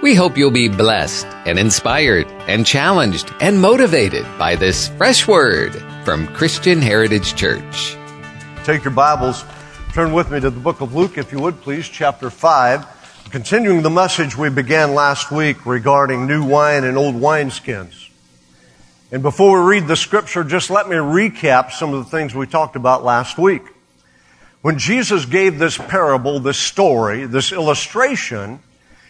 We hope you'll be blessed and inspired and challenged and motivated by this fresh word from Christian Heritage Church. Take your Bibles, turn with me to the book of Luke, if you would please, chapter 5. Continuing the message we began last week regarding new wine and old wineskins. And before we read the scripture, just let me recap some of the things we talked about last week. When Jesus gave this parable, this story, this illustration,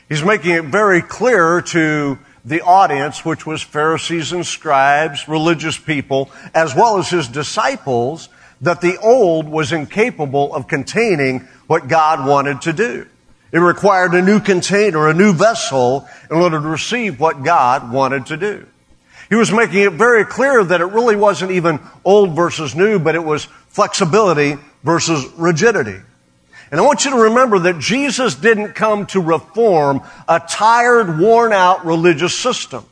he's making it very clear to the audience, which was Pharisees and scribes, religious people, as well as his disciples, that the old was incapable of containing what God wanted to do. It required a new container, a new vessel, in order to receive what God wanted to do. He was making it very clear that it really wasn't even old versus new, but it was flexibility versus rigidity. And I want you to remember that Jesus didn't come to reform a tired, worn out religious system.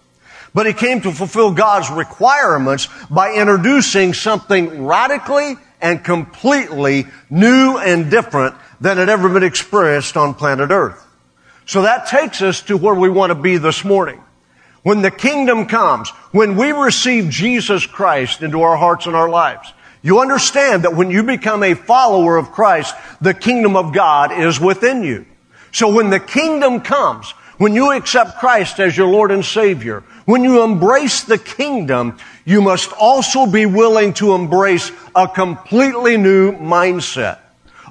But he came to fulfill God's requirements by introducing something radically and completely new and different than had ever been experienced on planet Earth. So that takes us to where we want to be this morning. When the kingdom comes, when we receive Jesus Christ into our hearts and our lives, you understand that when you become a follower of Christ, the kingdom of God is within you. So when the kingdom comes, when you accept Christ as your Lord and Savior, when you embrace the kingdom, you must also be willing to embrace a completely new mindset.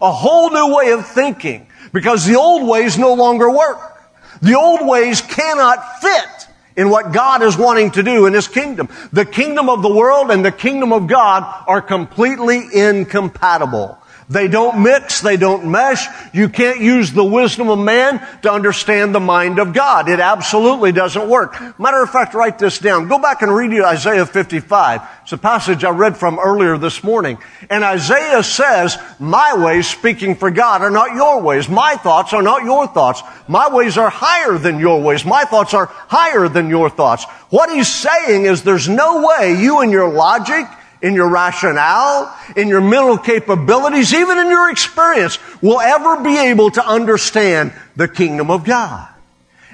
A whole new way of thinking because the old ways no longer work. The old ways cannot fit in what God is wanting to do in His kingdom. The kingdom of the world and the kingdom of God are completely incompatible. They don't mix, they don't mesh. You can't use the wisdom of man to understand the mind of God. It absolutely doesn't work. Matter of fact, write this down. Go back and read you Isaiah 55. It's a passage I read from earlier this morning. And Isaiah says, my ways, speaking for God, are not your ways. My thoughts are not your thoughts. My ways are higher than your ways. My thoughts are higher than your thoughts. What he's saying is there's no way you and your logic in your rationale, in your mental capabilities, even in your experience, will ever be able to understand the kingdom of God.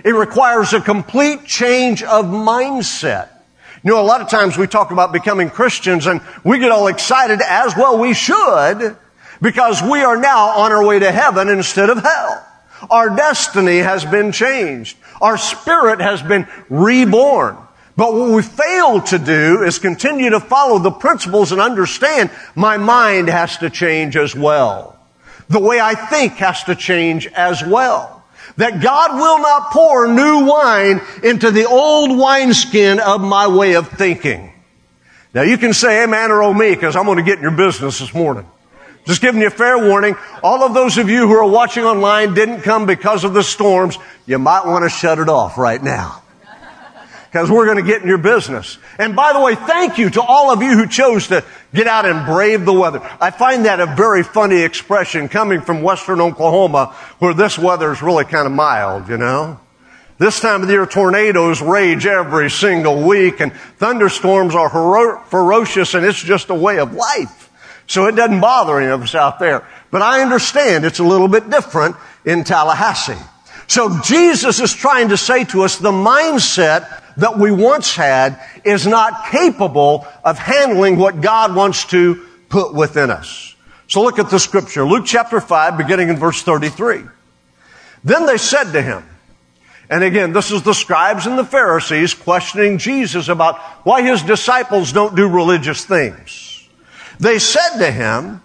It requires a complete change of mindset. You know, a lot of times we talk about becoming Christians and we get all excited, as well we should, because we are now on our way to heaven instead of hell. Our destiny has been changed. Our spirit has been reborn. But what we fail to do is continue to follow the principles and understand my mind has to change as well. The way I think has to change as well. That God will not pour new wine into the old wineskin of my way of thinking. Now you can say amen or oh me because I'm going to get in your business this morning. Just giving you a fair warning. All of those of you who are watching online didn't come because of the storms. You might want to shut it off right now because we're going to get in your business. And by the way, thank you to all of you who chose to get out and brave the weather. I find that a very funny expression coming from western Oklahoma where this weather is really kind of mild, you know. This time of the year, tornadoes rage every single week and thunderstorms are hero- ferocious and it's just a way of life. So it doesn't bother any of us out there. But I understand it's a little bit different in Tallahassee. So Jesus is trying to say to us the mindset that we once had is not capable of handling what God wants to put within us. So look at the scripture. Luke chapter 5, beginning in verse 33. Then they said to him, and again, this is the scribes and the Pharisees questioning Jesus about why his disciples don't do religious things. They said to him,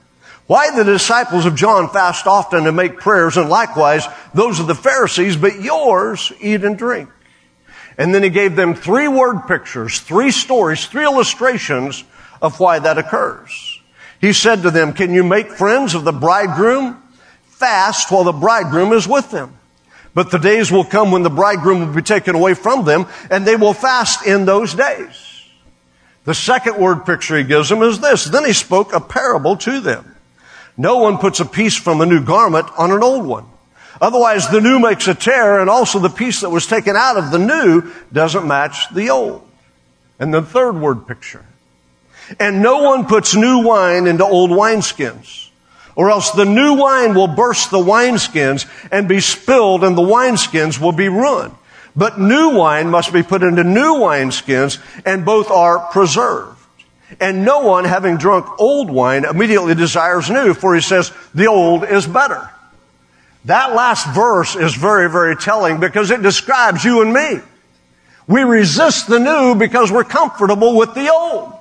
why the disciples of John fast often and make prayers, and likewise those of the Pharisees, but yours eat and drink? And then he gave them three word pictures, three stories, three illustrations of why that occurs. He said to them, can you make friends of the bridegroom? Fast while the bridegroom is with them. But the days will come when the bridegroom will be taken away from them and they will fast in those days. The second word picture he gives them is this. Then he spoke a parable to them. No one puts a piece from a new garment on an old one. Otherwise, the new makes a tear, and also the piece that was taken out of the new doesn't match the old. And the third word picture. And no one puts new wine into old wineskins, or else the new wine will burst the wineskins and be spilled, and the wineskins will be ruined. But new wine must be put into new wineskins, and both are preserved. And no one, having drunk old wine, immediately desires new, for he says, the old is better. That last verse is very, very telling because it describes you and me. We resist the new because we're comfortable with the old.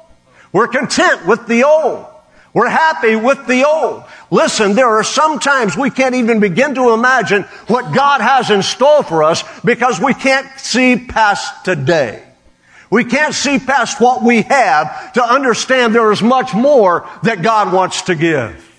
We're content with the old. We're happy with the old. Listen, there are some times we can't even begin to imagine what God has in store for us because we can't see past today. We can't see past what we have to understand there is much more that God wants to give.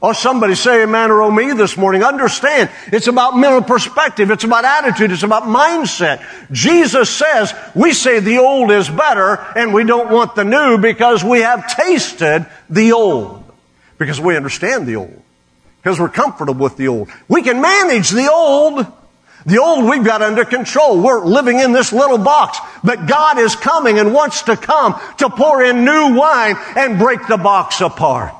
Or somebody say amen or oh me this morning. Understand, it's about mental perspective. It's about attitude. It's about mindset. Jesus says we say the old is better and we don't want the new because we have tasted the old. Because we understand the old. Because we're comfortable with the old. We can manage the old. The old we've got under control. We're living in this little box. But God is coming and wants to come to pour in new wine and break the box apart.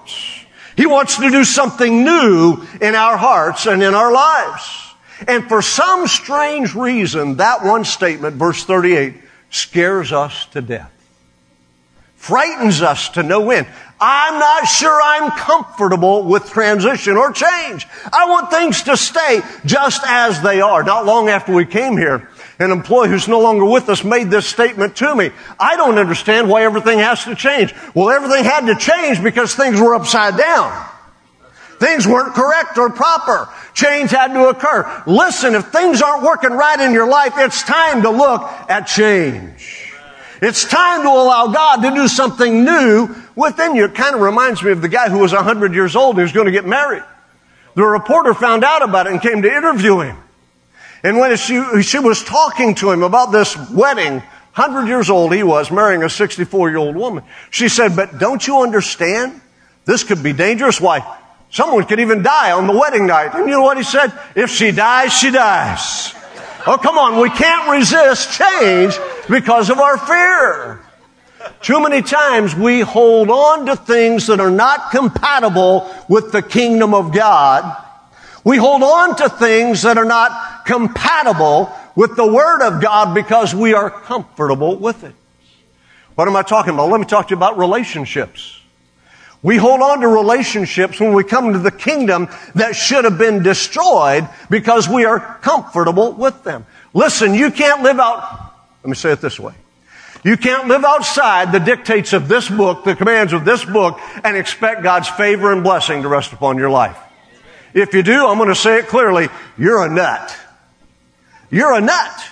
He wants to do something new in our hearts and in our lives. And for some strange reason, that one statement, verse 38, scares us to death. Frightens us to no end. I'm not sure I'm comfortable with transition or change. I want things to stay just as they are. Not long after we came here, an employee who's no longer with us made this statement to me. I don't understand why everything has to change. Well, everything had to change because things were upside down. Things weren't correct or proper. Change had to occur. Listen, if things aren't working right in your life, it's time to look at change. It's time to allow God to do something new within you. It kind of reminds me of the guy who was 100 years old and was going to get married. The reporter found out about it and came to interview him. And when she, she was talking to him about this wedding, 100 years old he was, marrying a 64 year old woman, she said, But don't you understand? This could be dangerous. Why? Someone could even die on the wedding night. And you know what he said? If she dies, she dies. Oh, come on. We can't resist change because of our fear. Too many times we hold on to things that are not compatible with the kingdom of God we hold on to things that are not compatible with the Word of God because we are comfortable with it. What am I talking about? Let me talk to you about relationships. We hold on to relationships when we come to the kingdom that should have been destroyed because we are comfortable with them. Listen, you can't live out, let me say it this way. You can't live outside the dictates of this book, the commands of this book, and expect God's favor and blessing to rest upon your life. If you do, I'm going to say it clearly, you're a nut. You're a nut.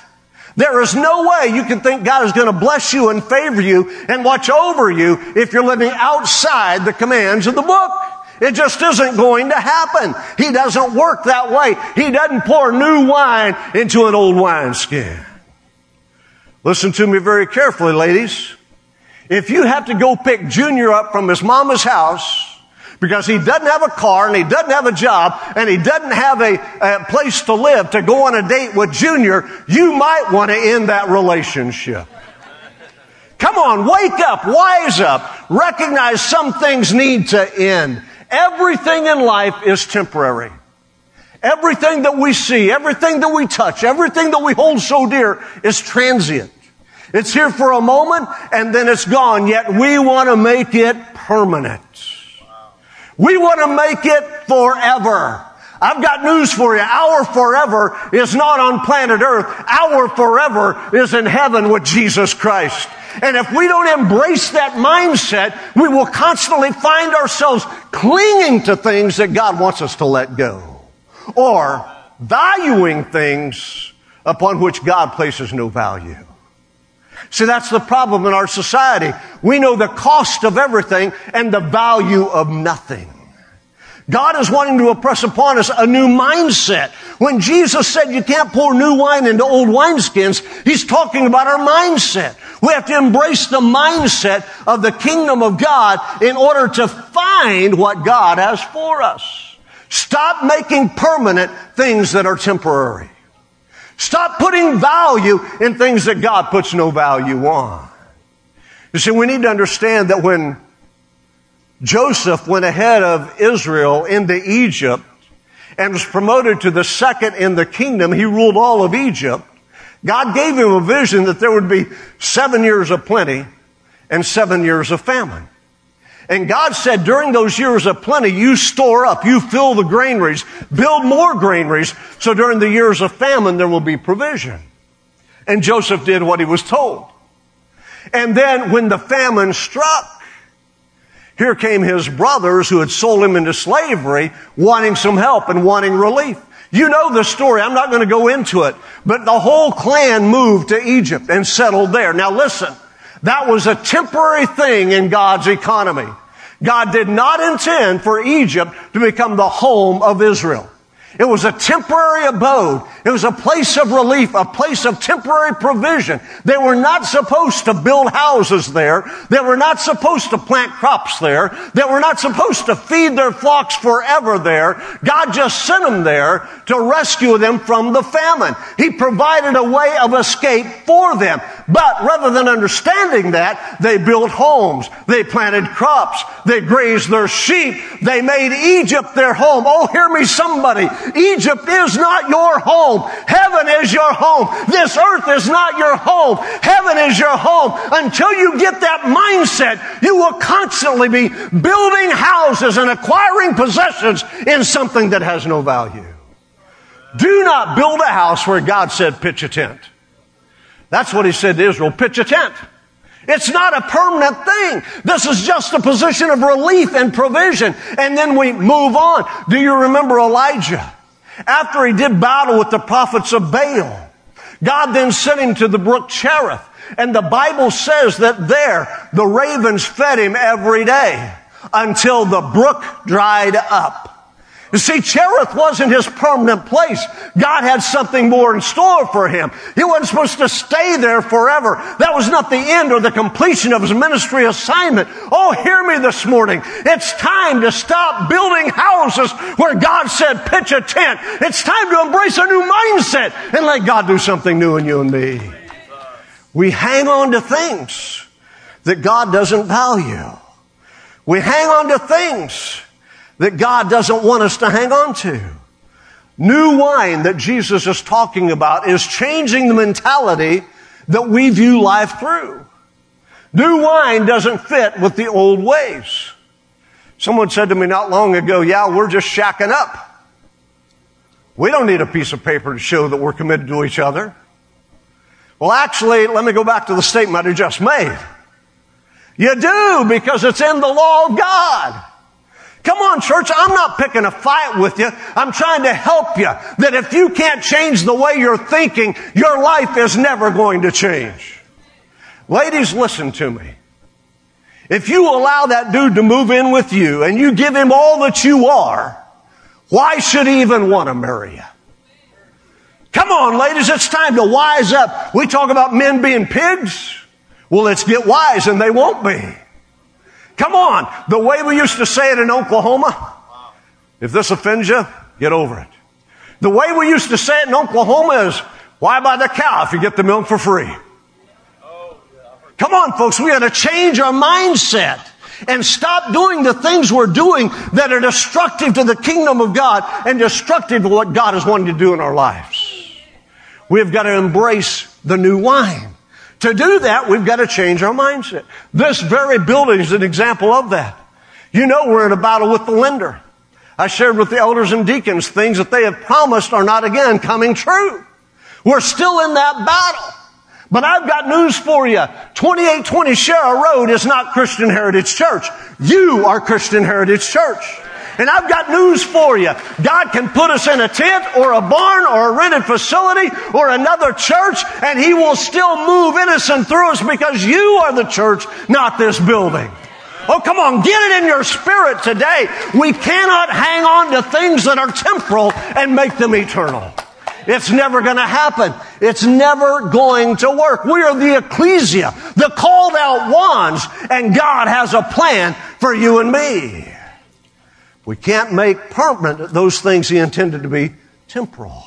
There is no way you can think God is going to bless you and favor you and watch over you if you're living outside the commands of the book. It just isn't going to happen. He doesn't work that way. He doesn't pour new wine into an old wineskin. Listen to me very carefully, ladies. If you have to go pick Junior up from his mama's house because he doesn't have a car and he doesn't have a job and he doesn't have a, a, place to live to go on a date with Junior, you might want to end that relationship. Come on, wake up, wise up, recognize some things need to end. Everything in life is temporary. Everything that we see, everything that we touch, everything that we hold so dear is transient. It's here for a moment and then it's gone, yet we want to make it permanent. We want to make it forever. I've got news for you. Our forever is not on planet earth. Our forever is in heaven with Jesus Christ. And if we don't embrace that mindset, we will constantly find ourselves clinging to things that God wants us to let go. Or valuing things upon which God places no value. See, that's the problem in our society. We know the cost of everything and the value of nothing. God is wanting to impress upon us a new mindset. When Jesus said you can't pour new wine into old wineskins, He's talking about our mindset. We have to embrace the mindset of the kingdom of God in order to find what God has for us. Stop making permanent things that are temporary. Stop putting value in things that God puts no value on. You see, we need to understand that when Joseph went ahead of Israel into Egypt and was promoted to the second in the kingdom, he ruled all of Egypt. God gave him a vision that there would be seven years of plenty and seven years of famine. And God said during those years of plenty, you store up, you fill the granaries, build more granaries, so during the years of famine there will be provision. And Joseph did what he was told. And then when the famine struck, here came his brothers who had sold him into slavery, wanting some help and wanting relief. You know the story. I'm not going to go into it. But the whole clan moved to Egypt and settled there. Now listen. That was a temporary thing in God's economy. God did not intend for Egypt to become the home of Israel. It was a temporary abode. It was a place of relief, a place of temporary provision. They were not supposed to build houses there. They were not supposed to plant crops there. They were not supposed to feed their flocks forever there. God just sent them there to rescue them from the famine. He provided a way of escape for them. But rather than understanding that, they built homes. They planted crops. They grazed their sheep. They made Egypt their home. Oh, hear me somebody. Egypt is not your home. Heaven is your home. This earth is not your home. Heaven is your home. Until you get that mindset, you will constantly be building houses and acquiring possessions in something that has no value. Do not build a house where God said pitch a tent. That's what he said to Israel, pitch a tent. It's not a permanent thing. This is just a position of relief and provision. And then we move on. Do you remember Elijah? After he did battle with the prophets of Baal, God then sent him to the brook Cherith. And the Bible says that there the ravens fed him every day until the brook dried up. You see, Cherith wasn't his permanent place. God had something more in store for him. He wasn't supposed to stay there forever. That was not the end or the completion of his ministry assignment. Oh, hear me this morning. It's time to stop building houses where God said pitch a tent. It's time to embrace a new mindset and let God do something new in you and me. We hang on to things that God doesn't value. We hang on to things that God doesn't want us to hang on to. New wine that Jesus is talking about is changing the mentality that we view life through. New wine doesn't fit with the old ways. Someone said to me not long ago, yeah, we're just shacking up. We don't need a piece of paper to show that we're committed to each other. Well, actually, let me go back to the statement I just made. You do because it's in the law of God. Come on, church, I'm not picking a fight with you. I'm trying to help you that if you can't change the way you're thinking, your life is never going to change. Ladies, listen to me. If you allow that dude to move in with you and you give him all that you are, why should he even want to marry you? Come on, ladies, it's time to wise up. We talk about men being pigs. Well, let's get wise and they won't be. Come on. The way we used to say it in Oklahoma. If this offends you, get over it. The way we used to say it in Oklahoma is, why buy the cow if you get the milk for free? Come on, folks. We got to change our mindset and stop doing the things we're doing that are destructive to the kingdom of God and destructive to what God is wanting to do in our lives. We've got to embrace the new wine. To do that, we've got to change our mindset. This very building is an example of that. You know we're in a battle with the lender. I shared with the elders and deacons things that they have promised are not again coming true. We're still in that battle. But I've got news for you. 2820 Sharer Road is not Christian Heritage Church. You are Christian Heritage Church. And I've got news for you. God can put us in a tent or a barn or a rented facility or another church and He will still move in us and through us because you are the church, not this building. Oh, come on, get it in your spirit today. We cannot hang on to things that are temporal and make them eternal. It's never going to happen. It's never going to work. We are the ecclesia, the called out ones, and God has a plan for you and me. We can't make permanent those things he intended to be temporal.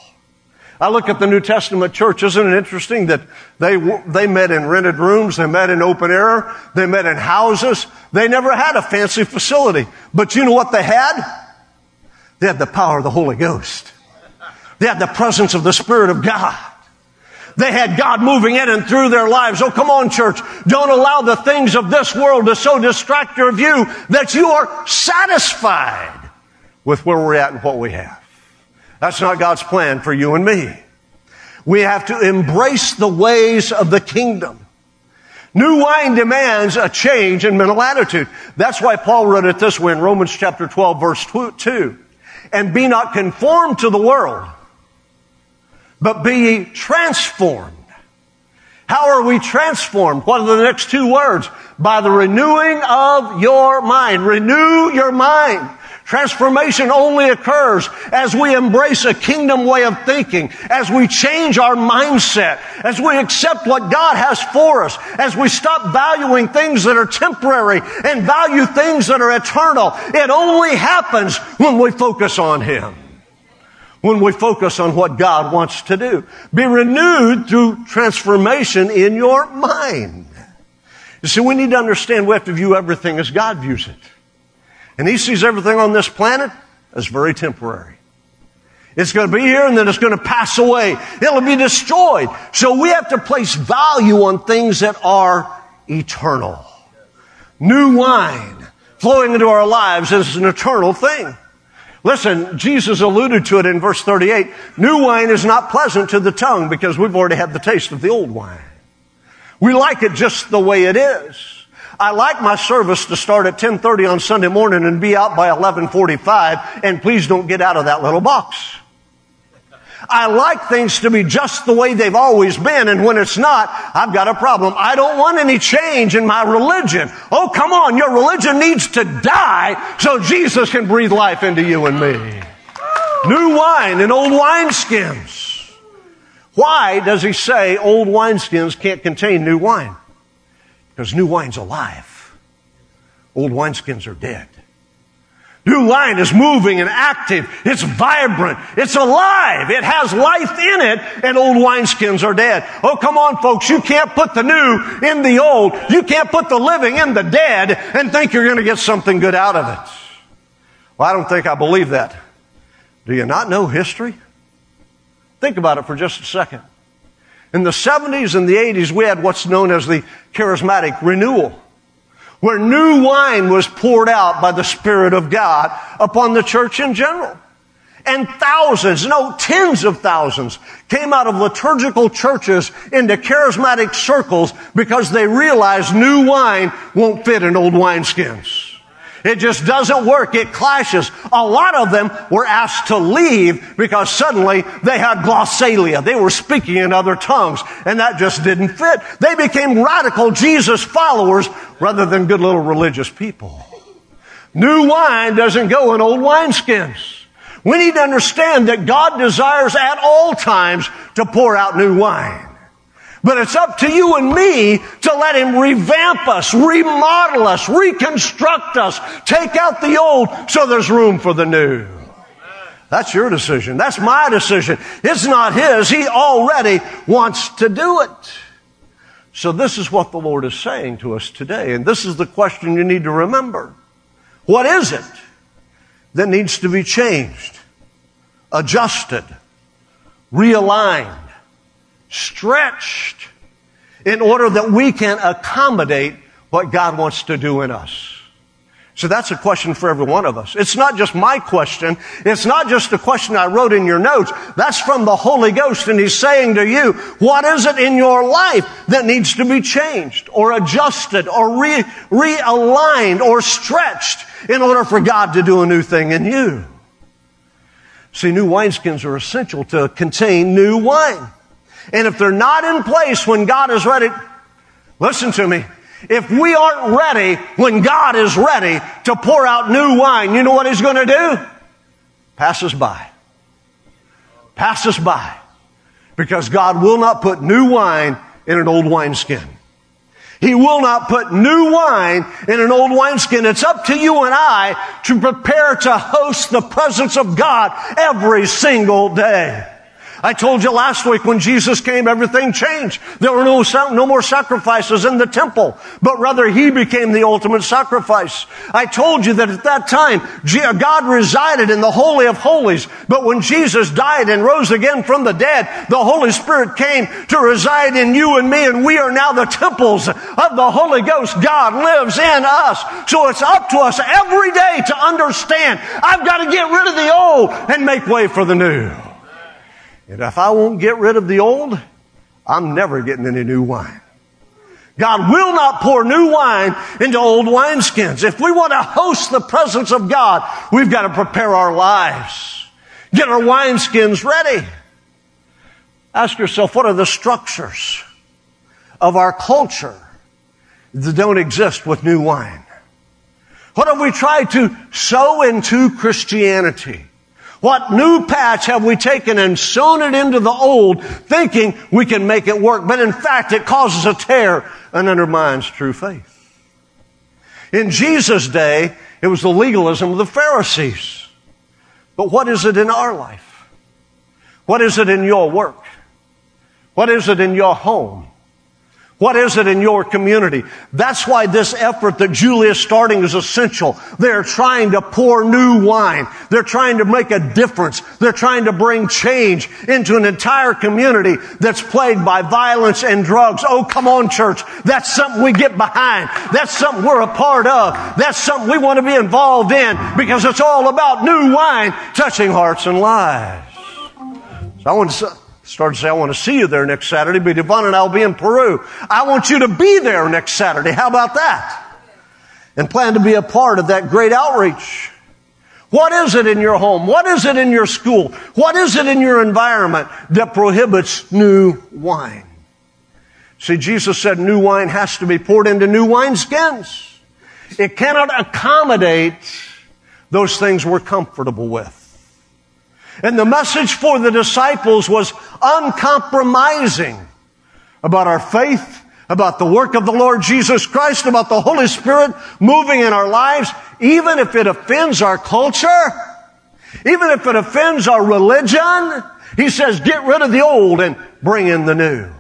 I look at the New Testament church. Isn't it interesting that they, they met in rented rooms, they met in open air, they met in houses. They never had a fancy facility. But you know what they had? They had the power of the Holy Ghost. They had the presence of the Spirit of God. They had God moving in and through their lives. Oh, come on, church. Don't allow the things of this world to so distract your view that you are satisfied with where we're at and what we have. That's not God's plan for you and me. We have to embrace the ways of the kingdom. New wine demands a change in mental attitude. That's why Paul wrote it this way in Romans chapter 12 verse 2. And be not conformed to the world, but be ye transformed. How are we transformed? What are the next two words? By the renewing of your mind. Renew your mind. Transformation only occurs as we embrace a kingdom way of thinking, as we change our mindset, as we accept what God has for us, as we stop valuing things that are temporary and value things that are eternal. It only happens when we focus on Him. When we focus on what God wants to do. Be renewed through transformation in your mind. You see, we need to understand we have to view everything as God views it. And he sees everything on this planet as very temporary. It's going to be here and then it's going to pass away. It'll be destroyed. So we have to place value on things that are eternal. New wine flowing into our lives is an eternal thing. Listen, Jesus alluded to it in verse 38. New wine is not pleasant to the tongue because we've already had the taste of the old wine. We like it just the way it is. I like my service to start at 1030 on Sunday morning and be out by 1145, and please don't get out of that little box. I like things to be just the way they've always been, and when it's not, I've got a problem. I don't want any change in my religion. Oh, come on, your religion needs to die so Jesus can breathe life into you and me. New wine in old wineskins. Why does he say old wineskins can't contain new wine? Because new wine's alive. Old wineskins are dead. New wine is moving and active. It's vibrant. It's alive. It has life in it, and old wineskins are dead. Oh, come on, folks. You can't put the new in the old. You can't put the living in the dead and think you're going to get something good out of it. Well, I don't think I believe that. Do you not know history? Think about it for just a second. In the 70s and the 80s, we had what's known as the charismatic renewal, where new wine was poured out by the Spirit of God upon the church in general. And thousands, no, tens of thousands came out of liturgical churches into charismatic circles because they realized new wine won't fit in old wineskins. It just doesn't work. It clashes. A lot of them were asked to leave because suddenly they had glossolalia. They were speaking in other tongues and that just didn't fit. They became radical Jesus followers rather than good little religious people. New wine doesn't go in old wineskins. We need to understand that God desires at all times to pour out new wine. But it's up to you and me to let Him revamp us, remodel us, reconstruct us, take out the old so there's room for the new. That's your decision. That's my decision. It's not His. He already wants to do it. So this is what the Lord is saying to us today. And this is the question you need to remember. What is it that needs to be changed, adjusted, realigned? Stretched in order that we can accommodate what God wants to do in us. So that's a question for every one of us. It's not just my question. It's not just a question I wrote in your notes. That's from the Holy Ghost and He's saying to you, what is it in your life that needs to be changed or adjusted or re- realigned or stretched in order for God to do a new thing in you? See, new wineskins are essential to contain new wine. And if they're not in place when God is ready, listen to me. If we aren't ready when God is ready to pour out new wine, you know what He's going to do? Pass us by. Pass us by. Because God will not put new wine in an old wineskin. He will not put new wine in an old wineskin. It's up to you and I to prepare to host the presence of God every single day. I told you last week when Jesus came, everything changed. There were no, no more sacrifices in the temple, but rather He became the ultimate sacrifice. I told you that at that time, God resided in the Holy of Holies, but when Jesus died and rose again from the dead, the Holy Spirit came to reside in you and me, and we are now the temples of the Holy Ghost. God lives in us. So it's up to us every day to understand, I've got to get rid of the old and make way for the new. And if I won't get rid of the old, I'm never getting any new wine. God will not pour new wine into old wineskins. If we want to host the presence of God, we've got to prepare our lives. Get our wineskins ready. Ask yourself, what are the structures of our culture that don't exist with new wine? What have we tried to sow into Christianity? What new patch have we taken and sewn it into the old, thinking we can make it work? But in fact, it causes a tear and undermines true faith. In Jesus' day, it was the legalism of the Pharisees. But what is it in our life? What is it in your work? What is it in your home? What is it in your community? That's why this effort that Julie is starting is essential. They're trying to pour new wine. They're trying to make a difference. They're trying to bring change into an entire community that's plagued by violence and drugs. Oh, come on, church. That's something we get behind. That's something we're a part of. That's something we want to be involved in because it's all about new wine touching hearts and lives. So I want to started to say, I want to see you there next Saturday, but Yvonne and I will be in Peru. I want you to be there next Saturday. How about that? And plan to be a part of that great outreach. What is it in your home? What is it in your school? What is it in your environment that prohibits new wine? See, Jesus said new wine has to be poured into new wineskins. It cannot accommodate those things we're comfortable with. And the message for the disciples was uncompromising about our faith, about the work of the Lord Jesus Christ, about the Holy Spirit moving in our lives, even if it offends our culture, even if it offends our religion. He says, get rid of the old and bring in the new.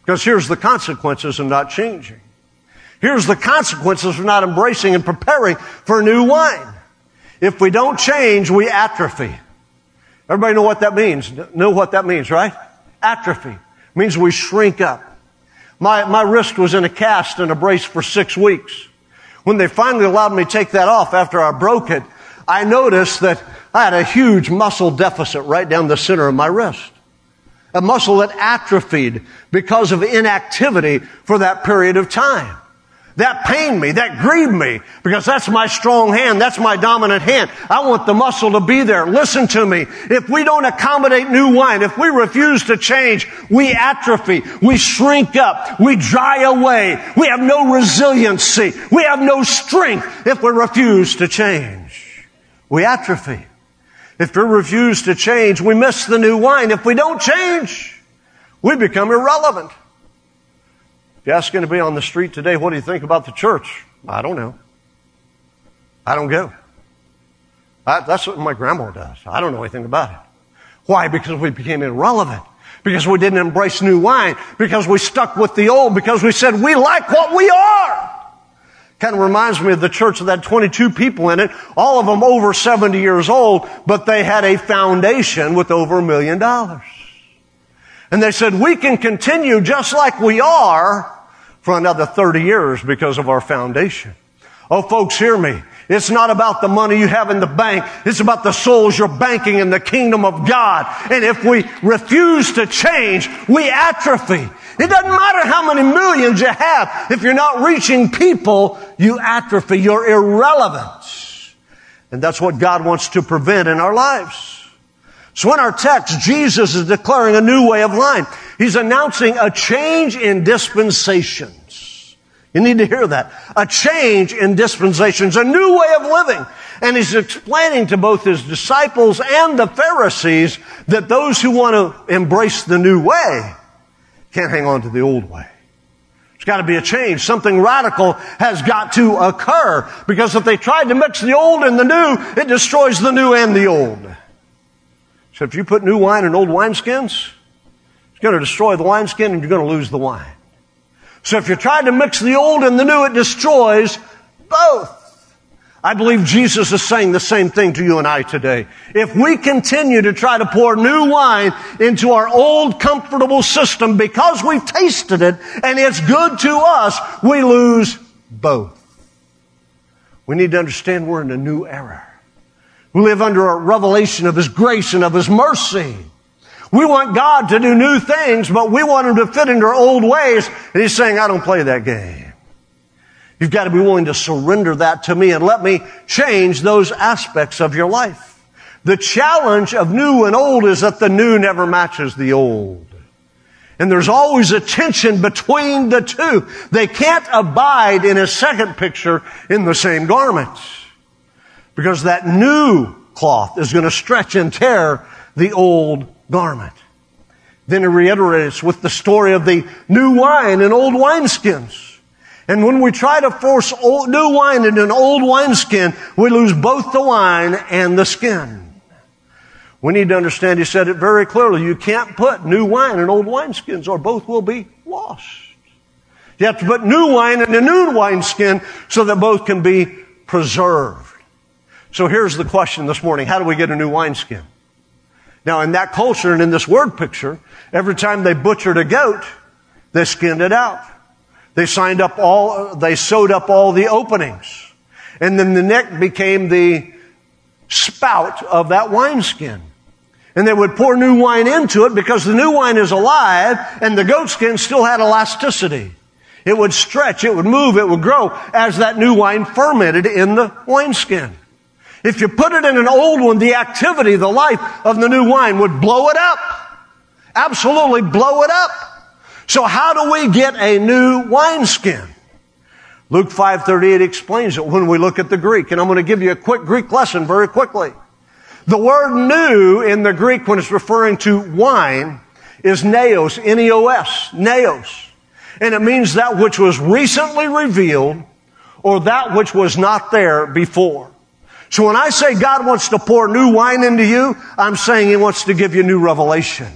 Because here's the consequences of not changing. Here's the consequences of not embracing and preparing for new wine. If we don't change, we atrophy. Everybody know what that means? Know what that means, right? Atrophy. Means we shrink up. My, my wrist was in a cast and a brace for six weeks. When they finally allowed me to take that off after I broke it, I noticed that I had a huge muscle deficit right down the center of my wrist. A muscle that atrophied because of inactivity for that period of time. That pained me. That grieved me because that's my strong hand. That's my dominant hand. I want the muscle to be there. Listen to me. If we don't accommodate new wine, if we refuse to change, we atrophy. We shrink up. We dry away. We have no resiliency. We have no strength if we refuse to change. We atrophy. If we refuse to change, we miss the new wine. If we don't change, we become irrelevant. If you ask anybody on the street today, what do you think about the church? I don't know. I don't go. I, that's what my grandma does. I don't know anything about it. Why? Because we became irrelevant. Because we didn't embrace new wine. Because we stuck with the old. Because we said we like what we are. Kind of reminds me of the church that had 22 people in it, all of them over 70 years old, but they had a foundation with over a million dollars. And they said, we can continue just like we are for another 30 years because of our foundation. Oh, folks, hear me. It's not about the money you have in the bank. It's about the souls you're banking in the kingdom of God. And if we refuse to change, we atrophy. It doesn't matter how many millions you have. If you're not reaching people, you atrophy. You're irrelevant. And that's what God wants to prevent in our lives. So in our text, Jesus is declaring a new way of life. He's announcing a change in dispensations. You need to hear that. A change in dispensations, a new way of living. And he's explaining to both his disciples and the Pharisees that those who want to embrace the new way can't hang on to the old way. There's got to be a change. Something radical has got to occur because if they tried to mix the old and the new, it destroys the new and the old. So if you put new wine in old wineskins, it's going to destroy the wineskin and you're going to lose the wine. So if you're trying to mix the old and the new, it destroys both. I believe Jesus is saying the same thing to you and I today. If we continue to try to pour new wine into our old comfortable system because we've tasted it and it's good to us, we lose both. We need to understand we're in a new era. We live under a revelation of His grace and of His mercy. We want God to do new things, but we want Him to fit into our old ways. And He's saying, I don't play that game. You've got to be willing to surrender that to me and let me change those aspects of your life. The challenge of new and old is that the new never matches the old. And there's always a tension between the two. They can't abide in a second picture in the same garment. Because that new cloth is going to stretch and tear the old garment. Then he reiterates with the story of the new wine and old wineskins. And when we try to force old, new wine into an old wineskin, we lose both the wine and the skin. We need to understand, he said it very clearly, you can't put new wine in old wineskins or both will be lost. You have to put new wine in a new wineskin so that both can be preserved. So here's the question this morning. How do we get a new wineskin? Now in that culture and in this word picture, every time they butchered a goat, they skinned it out. They signed up all, they sewed up all the openings. And then the neck became the spout of that wineskin. And they would pour new wine into it because the new wine is alive and the goat skin still had elasticity. It would stretch, it would move, it would grow as that new wine fermented in the wineskin. If you put it in an old one, the activity, the life of the new wine would blow it up. Absolutely blow it up. So how do we get a new wineskin? Luke 5:38 explains it when we look at the Greek, and I'm going to give you a quick Greek lesson very quickly. The word new in the Greek when it's referring to wine is neos, N-E-O-S, neos. And it means that which was recently revealed or that which was not there before. So when I say God wants to pour new wine into you, I'm saying He wants to give you new revelation.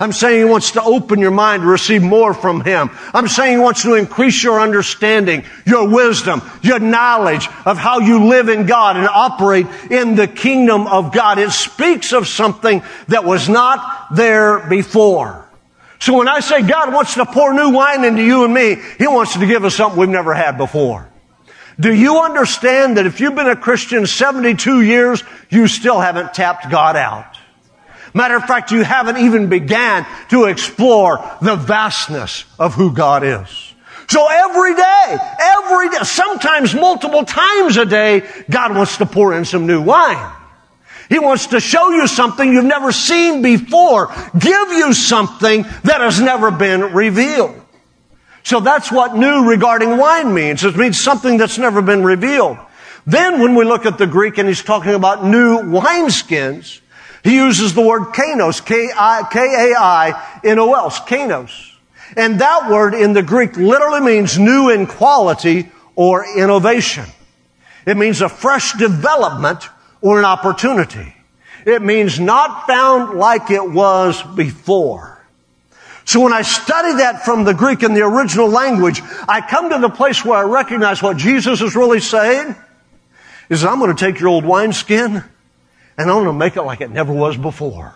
I'm saying He wants to open your mind to receive more from Him. I'm saying He wants to increase your understanding, your wisdom, your knowledge of how you live in God and operate in the kingdom of God. It speaks of something that was not there before. So when I say God wants to pour new wine into you and me, He wants to give us something we've never had before. Do you understand that if you've been a Christian 72 years, you still haven't tapped God out? Matter of fact, you haven't even began to explore the vastness of who God is. So every day, every day, sometimes multiple times a day, God wants to pour in some new wine. He wants to show you something you've never seen before, give you something that has never been revealed. So that's what new regarding wine means. It means something that's never been revealed. Then when we look at the Greek and he's talking about new wineskins, he uses the word kainos, K-A-I-N-O-S, kainos. And that word in the Greek literally means new in quality or innovation. It means a fresh development or an opportunity. It means not found like it was before. So when I study that from the Greek in the original language, I come to the place where I recognize what Jesus is really saying is I'm going to take your old wineskin and I'm going to make it like it never was before.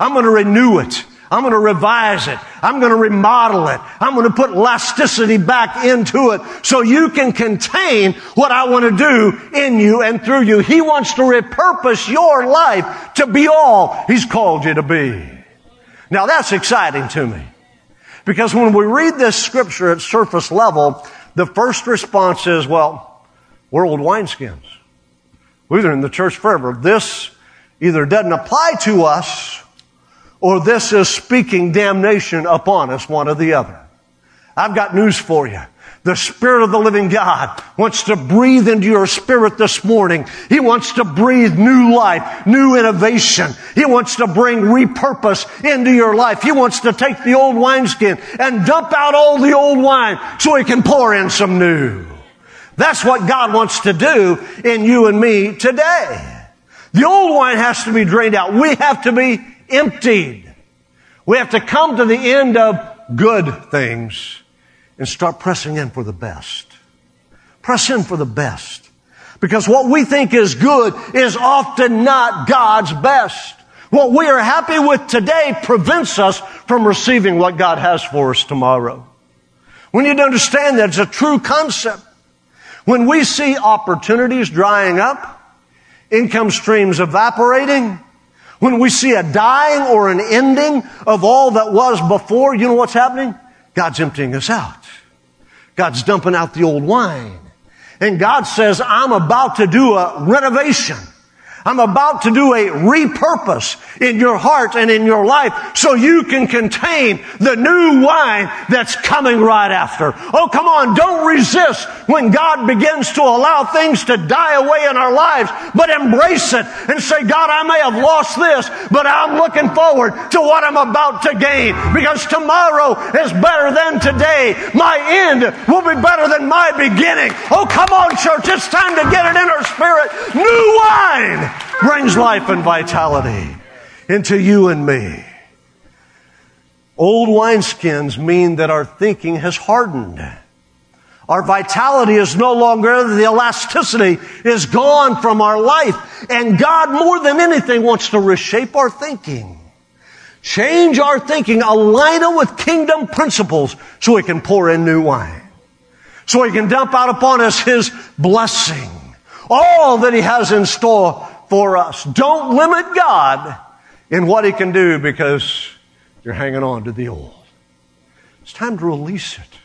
I'm going to renew it. I'm going to revise it. I'm going to remodel it. I'm going to put elasticity back into it so you can contain what I want to do in you and through you. He wants to repurpose your life to be all He's called you to be. Now that's exciting to me. Because when we read this scripture at surface level, the first response is, well, we're old wineskins. We've been in the church forever. This either doesn't apply to us or this is speaking damnation upon us, one or the other. I've got news for you. The Spirit of the living God wants to breathe into your spirit this morning. He wants to breathe new life, new innovation. He wants to bring repurpose into your life. He wants to take the old wineskin and dump out all the old wine so he can pour in some new. That's what God wants to do in you and me today. The old wine has to be drained out. We have to be emptied. We have to come to the end of good things and start pressing in for the best. Press in for the best. Because what we think is good is often not God's best. What we are happy with today prevents us from receiving what God has for us tomorrow. We need to understand that it's a true concept. When we see opportunities drying up, income streams evaporating, when we see a dying or an ending of all that was before, you know what's happening? God's emptying us out. God's dumping out the old wine. And God says, I'm about to do a renovation. I'm about to do a repurpose in your heart and in your life so you can contain the new wine that's coming right after. Oh, come on. Don't resist when God begins to allow things to die away in our lives, but embrace it and say, God, I may have lost this, but I'm looking forward to what I'm about to gain because tomorrow is better than today. My end will be better than my beginning. Oh, come on, church. It's time to get it in our spirit. New wine brings life and vitality into you and me. Old wineskins mean that our thinking has hardened. Our vitality is no longer, the elasticity is gone from our life. And God, more than anything, wants to reshape our thinking. Change our thinking, align it with kingdom principles so He can pour in new wine. So He can dump out upon us His blessing. All that He has in store for us. Don't limit God in what He can do because you're hanging on to the old. It's time to release it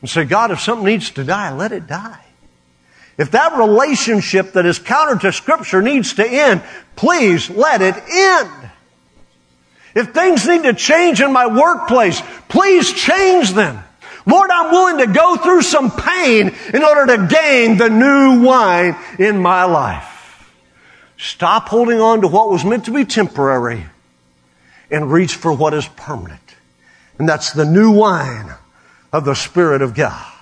and say, God, if something needs to die, let it die. If that relationship that is counter to Scripture needs to end, please let it end. If things need to change in my workplace, please change them. Lord, I'm willing to go through some pain in order to gain the new wine in my life. Stop holding on to what was meant to be temporary and reach for what is permanent. And that's the new wine of the Spirit of God.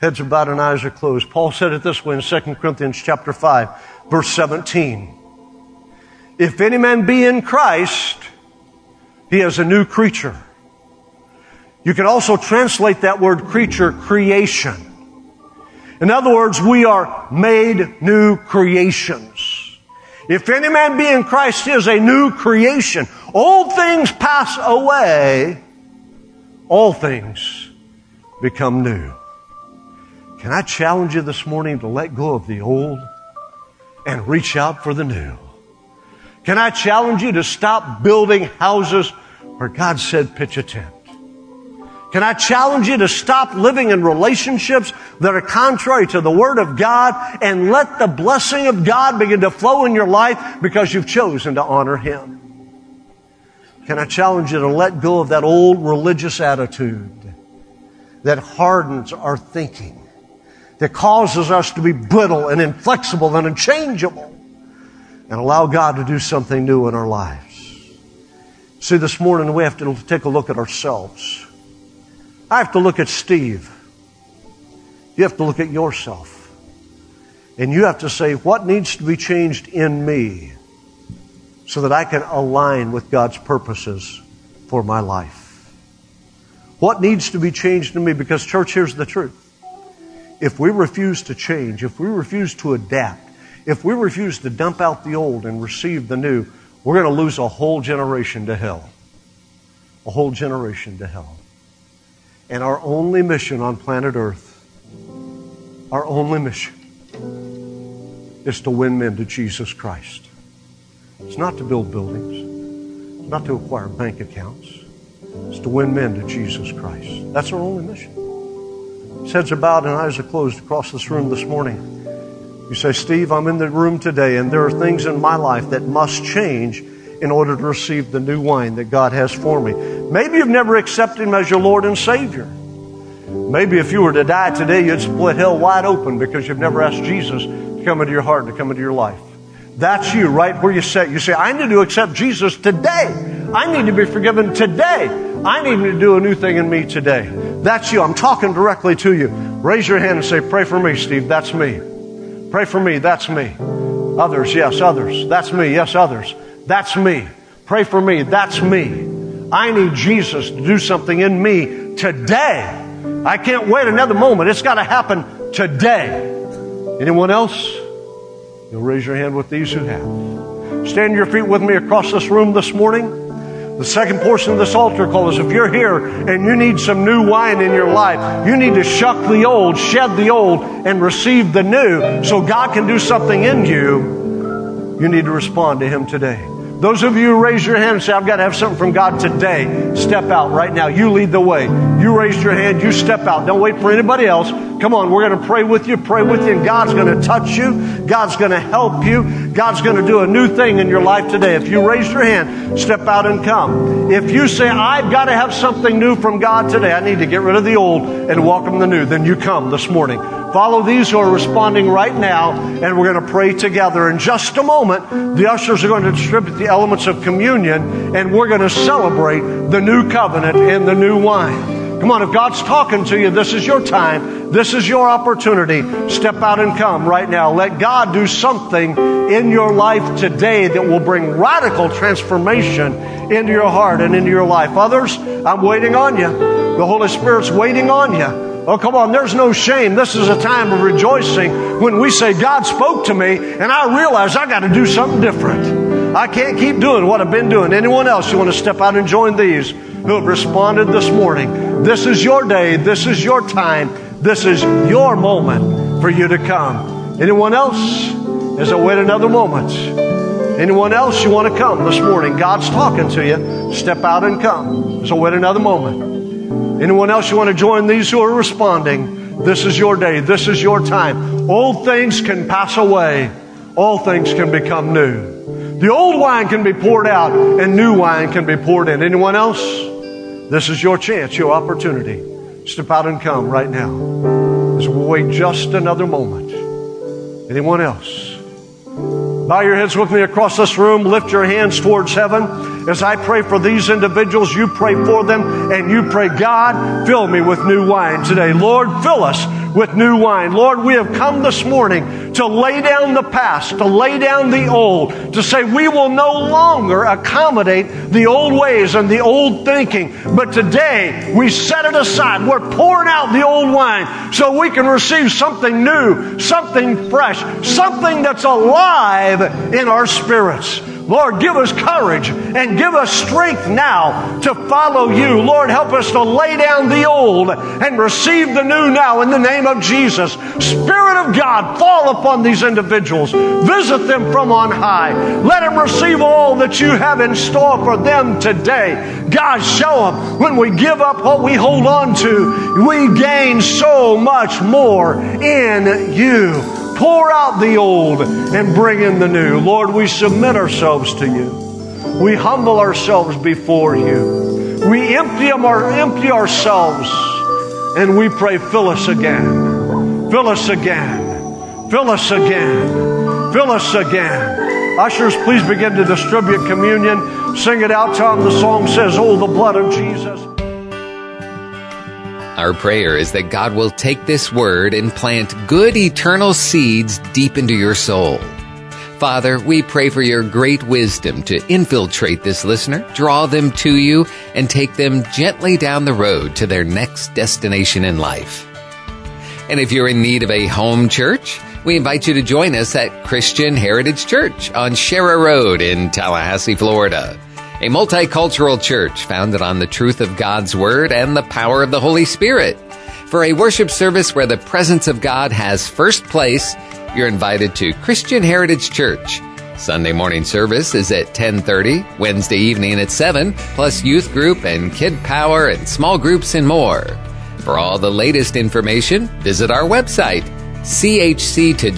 Heads are bowed and eyes are closed. Paul said it this way in 2 Corinthians chapter 5, verse 17. If any man be in Christ, he is a new creature. You can also translate that word creature, creation. In other words, we are made new creations. If any man be in Christ, he is a new creation. Old things pass away. All things become new. Can I challenge you this morning to let go of the old and reach out for the new? Can I challenge you to stop building houses where God said pitch a tent? Can I challenge you to stop living in relationships that are contrary to the Word of God and let the blessing of God begin to flow in your life because you've chosen to honor Him? Can I challenge you to let go of that old religious attitude that hardens our thinking, that causes us to be brittle and inflexible and unchangeable, and allow God to do something new in our lives? See, this morning we have to take a look at ourselves. I have to look at Steve. You have to look at yourself. And you have to say, what needs to be changed in me so that I can align with God's purposes for my life? What needs to be changed in me? Because, church, here's the truth. If we refuse to change, if we refuse to adapt, if we refuse to dump out the old and receive the new, we're going to lose a whole generation to hell. A whole generation to hell. And our only mission on planet Earth, our only mission, is to win men to Jesus Christ. It's not to build buildings, it's not to acquire bank accounts, it's to win men to Jesus Christ. That's our only mission. Heads are bowed and eyes are closed across this room this morning. You say, Steve, I'm in the room today, and there are things in my life that must change in order to receive the new wine that God has for me. Maybe you've never accepted Him as your Lord and Savior. Maybe if you were to die today, you'd split hell wide open because you've never asked Jesus to come into your heart, to come into your life. That's you, right where you sit. You say, I need to accept Jesus today. I need to be forgiven today. I need to do a new thing in me today. That's you. I'm talking directly to you. Raise your hand and say, Pray for me, Steve. That's me. Pray for me. That's me. Others, yes, others. That's me, yes, others. That's me. Pray for me, that's me. I need Jesus to do something in me today. I can't wait another moment. It's got to happen today. Anyone else? You'll raise your hand with these who have. Stand your feet with me across this room this morning. The second portion of this altar call is if you're here and you need some new wine in your life, you need to shuck the old, shed the old, and receive the new so God can do something in you. You need to respond to Him today. Those of you who raise your hand and say, I've got to have something from God today, step out right now. You lead the way. You raise your hand, you step out. Don't wait for anybody else. Come on, we're going to pray with you, pray with you, and God's going to touch you. God's going to help you. God's going to do a new thing in your life today. If you raise your hand, step out and come. If you say, I've got to have something new from God today, I need to get rid of the old and welcome the new, then you come this morning. Follow these who are responding right now, and we're going to pray together. In just a moment, the ushers are going to distribute the elements of communion, and we're going to celebrate the new covenant and the new wine. Come on, if God's talking to you, this is your time. This is your opportunity. Step out and come right now. Let God do something in your life today that will bring radical transformation into your heart and into your life. Others, I'm waiting on you. The Holy Spirit's waiting on you. Oh, come on, there's no shame. This is a time of rejoicing when we say, God spoke to me and I realize I got to do something different. I can't keep doing what I've been doing. Anyone else, you want to step out and join these who have responded this morning? This is your day. This is your time. This is your moment for you to come. Anyone else? As I wait another moment. Anyone else you want to come this morning? God's talking to you. Step out and come. I wait another moment. Anyone else you want to join these who are responding? This is your day. This is your time. Old things can pass away. All things can become new. The old wine can be poured out and new wine can be poured in. Anyone else? This is your chance, your opportunity. Step out and come right now. We wait just another moment. Anyone else? Bow your heads with me across this room. Lift your hands towards heaven. As I pray for these individuals, you pray for them and you pray, God, fill me with new wine today. Lord, fill us with new wine. Lord, we have come this morning to lay down the past, to lay down the old, to say we will no longer accommodate the old ways and the old thinking. But today we set it aside. We're pouring out the old wine so we can receive something new, something fresh, something that's alive in our spirits. Lord, give us courage and give us strength now to follow you. Lord, help us to lay down the old and receive the new now in the name of Jesus. Spirit of God, fall upon these individuals. Visit them from on high. Let them receive all that you have in store for them today. God, show them when we give up what we hold on to, we gain so much more in you. Pour out the old and bring in the new. Lord, we submit ourselves to you. We humble ourselves before you. We empty, our, empty ourselves and we pray, fill us again. Fill us again. Fill us again. Fill us again. Ushers, please begin to distribute communion. Sing it out, Tom. The song says, Oh, the blood of Jesus. Our prayer is that God will take this word and plant good eternal seeds deep into your soul. Father, we pray for your great wisdom to infiltrate this listener, draw them to you, and take them gently down the road to their next destination in life. And if you're in need of a home church, we invite you to join us at Christian Heritage Church on Sharer Road in Tallahassee, Florida a multicultural church founded on the truth of God's Word and the power of the Holy Spirit. For a worship service where the presence of God has first place, you're invited to Christian Heritage Church. Sunday morning service is at 10:30, Wednesday evening at 7, plus youth group and kid power and small groups and more. For all the latest information, visit our website chctoday.com.